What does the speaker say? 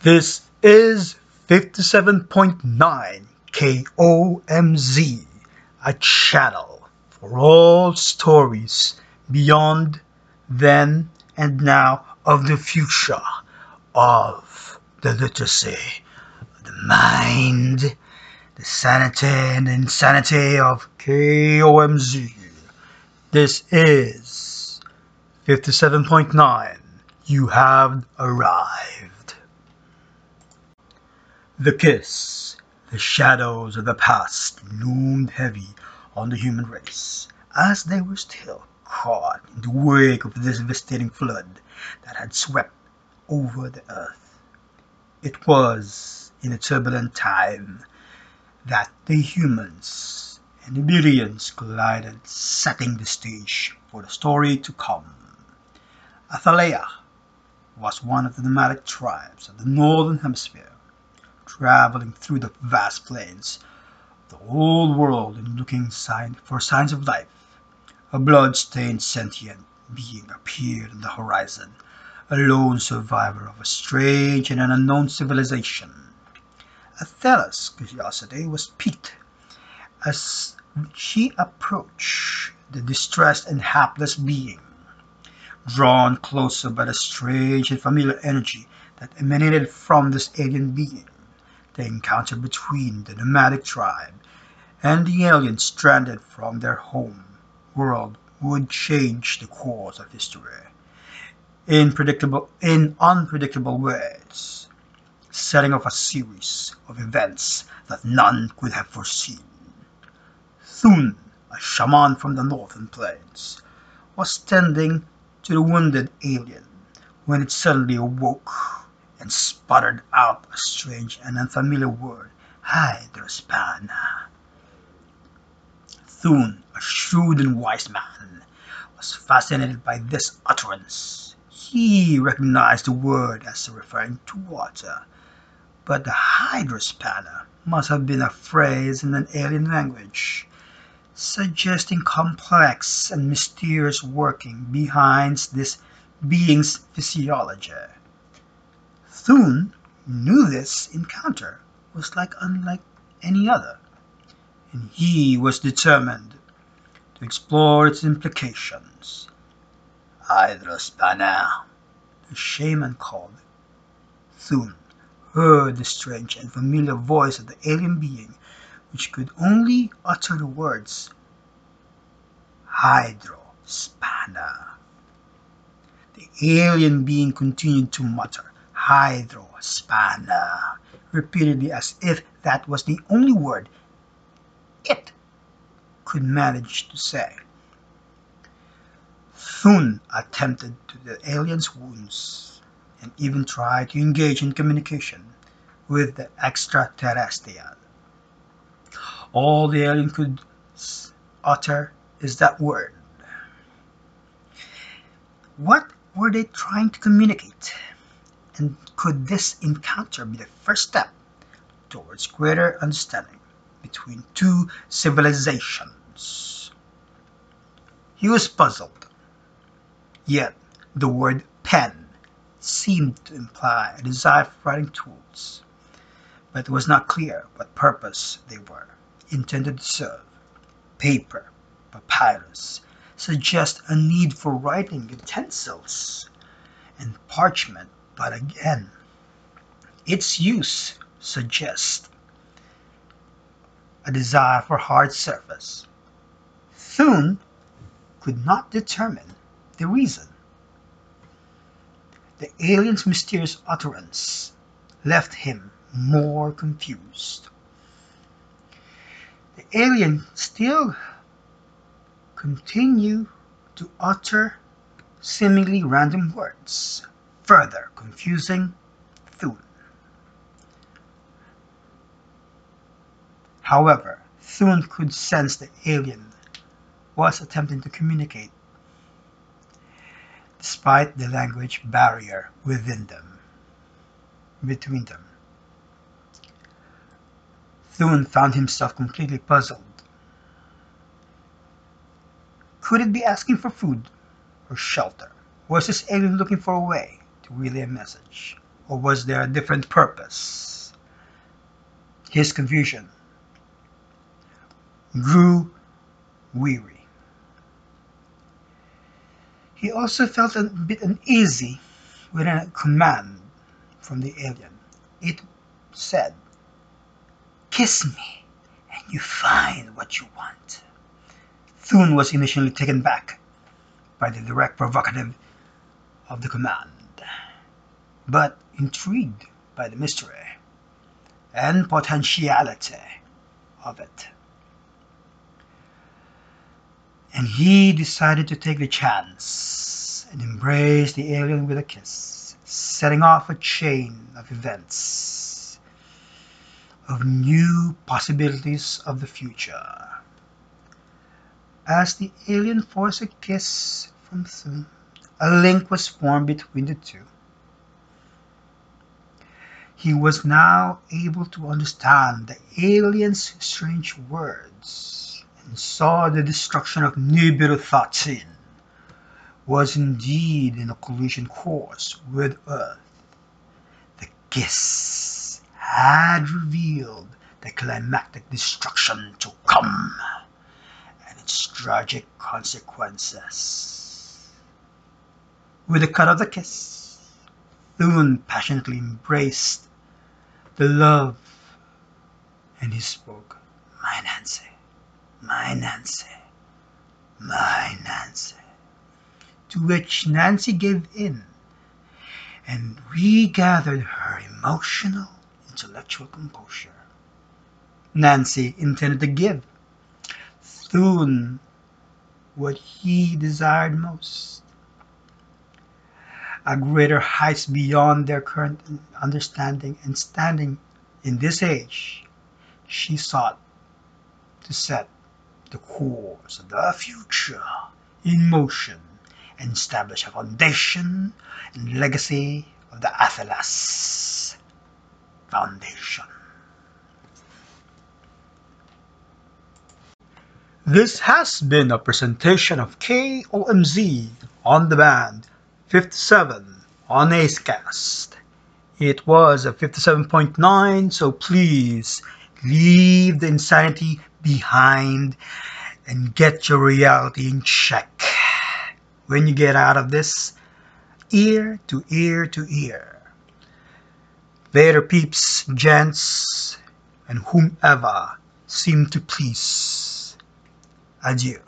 This is 57.9 KOMZ, a channel for all stories beyond, then, and now of the future of the literacy, the mind, the sanity and insanity of KOMZ. This is 57.9. You have arrived. The kiss, the shadows of the past loomed heavy on the human race as they were still caught in the wake of this devastating flood that had swept over the earth. It was in a turbulent time that the humans and the Iberians collided, setting the stage for the story to come. Athaleia was one of the nomadic tribes of the northern hemisphere, traveling through the vast plains the old world and looking sign for signs of life. A blood-stained sentient being appeared on the horizon, a lone survivor of a strange and an unknown civilization. Athena's curiosity was piqued as she approached the distressed and hapless being. Drawn closer by the strange and familiar energy that emanated from this alien being, the encounter between the nomadic tribe and the aliens stranded from their home world would change the course of history in predictable in unpredictable ways, setting off a series of events that none could have foreseen. Thun, a shaman from the northern plains, was tending to the wounded alien when it suddenly awoke and sputtered out a strange and unfamiliar word, Hydrospana. Thun, a shrewd and wise man, was fascinated by this utterance. He recognized the word as referring to water, but the Hydrospana must have been a phrase in an alien language suggesting complex and mysterious working behind this being's physiology. Thun knew this encounter was like unlike any other, and he was determined to explore its implications. Hydrospana, the shaman called Thun heard the strange and familiar voice of the alien being which could only utter the words Hydrospana. The alien being continued to mutter Hydrospana repeatedly as if that was the only word it could manage to say. Thun attempted to the alien's wounds and even tried to engage in communication with the extraterrestrial. All the alien could utter is that word. What were they trying to communicate? And could this encounter be the first step towards greater understanding between two civilizations? He was puzzled. Yet the word pen seemed to imply a desire for writing tools, but it was not clear what purpose they were intended to serve. Paper, papyrus, suggest a need for writing utensils and parchment, but again, its use suggests a desire for hard surface. Thun could not determine the reason. The alien's mysterious utterance left him more confused. The alien still continued to utter seemingly random words, further confusing Thun. However, Thun could sense the alien was attempting to communicate despite the language barrier within them, between them. Thun found himself completely puzzled. Could it be asking for food or shelter? Was this alien looking for a way relay a message? or was there a different purpose? His confusion grew weary. He also felt a bit uneasy with a command from the alien. It said, Kiss me, and you find what you want. Thune was initially taken back by the direct provocative of the command, but intrigued by the mystery and potentiality of it. And he decided to take the chance and embrace the alien with a kiss, setting off a chain of events of new possibilities of the future. As the alien forced a kiss from Thune, a link was formed between the two. He was now able to understand the alien's strange words and saw the destruction of Nibiru Thatin was indeed in a collision course with Earth. The kiss had revealed the climactic destruction to come and its tragic consequences. With the cut of the kiss, Thune passionately embraced the love, and he spoke, My Nancy, my Nancy, my Nancy to which Nancy gave in and regathered her emotional, intellectual composure. Nancy intended to give Thune what he desired most a greater heights beyond their current understanding and standing in this age, she sought to set the course of the future in motion and establish a foundation and legacy of the Athelas Foundation. This has been a presentation of KOMZ on demand 57 on Acast. It was a 57.9, so please leave the insanity behind and get your reality in check when you get out of this ear to ear to ear. Later, peeps, gents, and whomever seem to please. Adieu.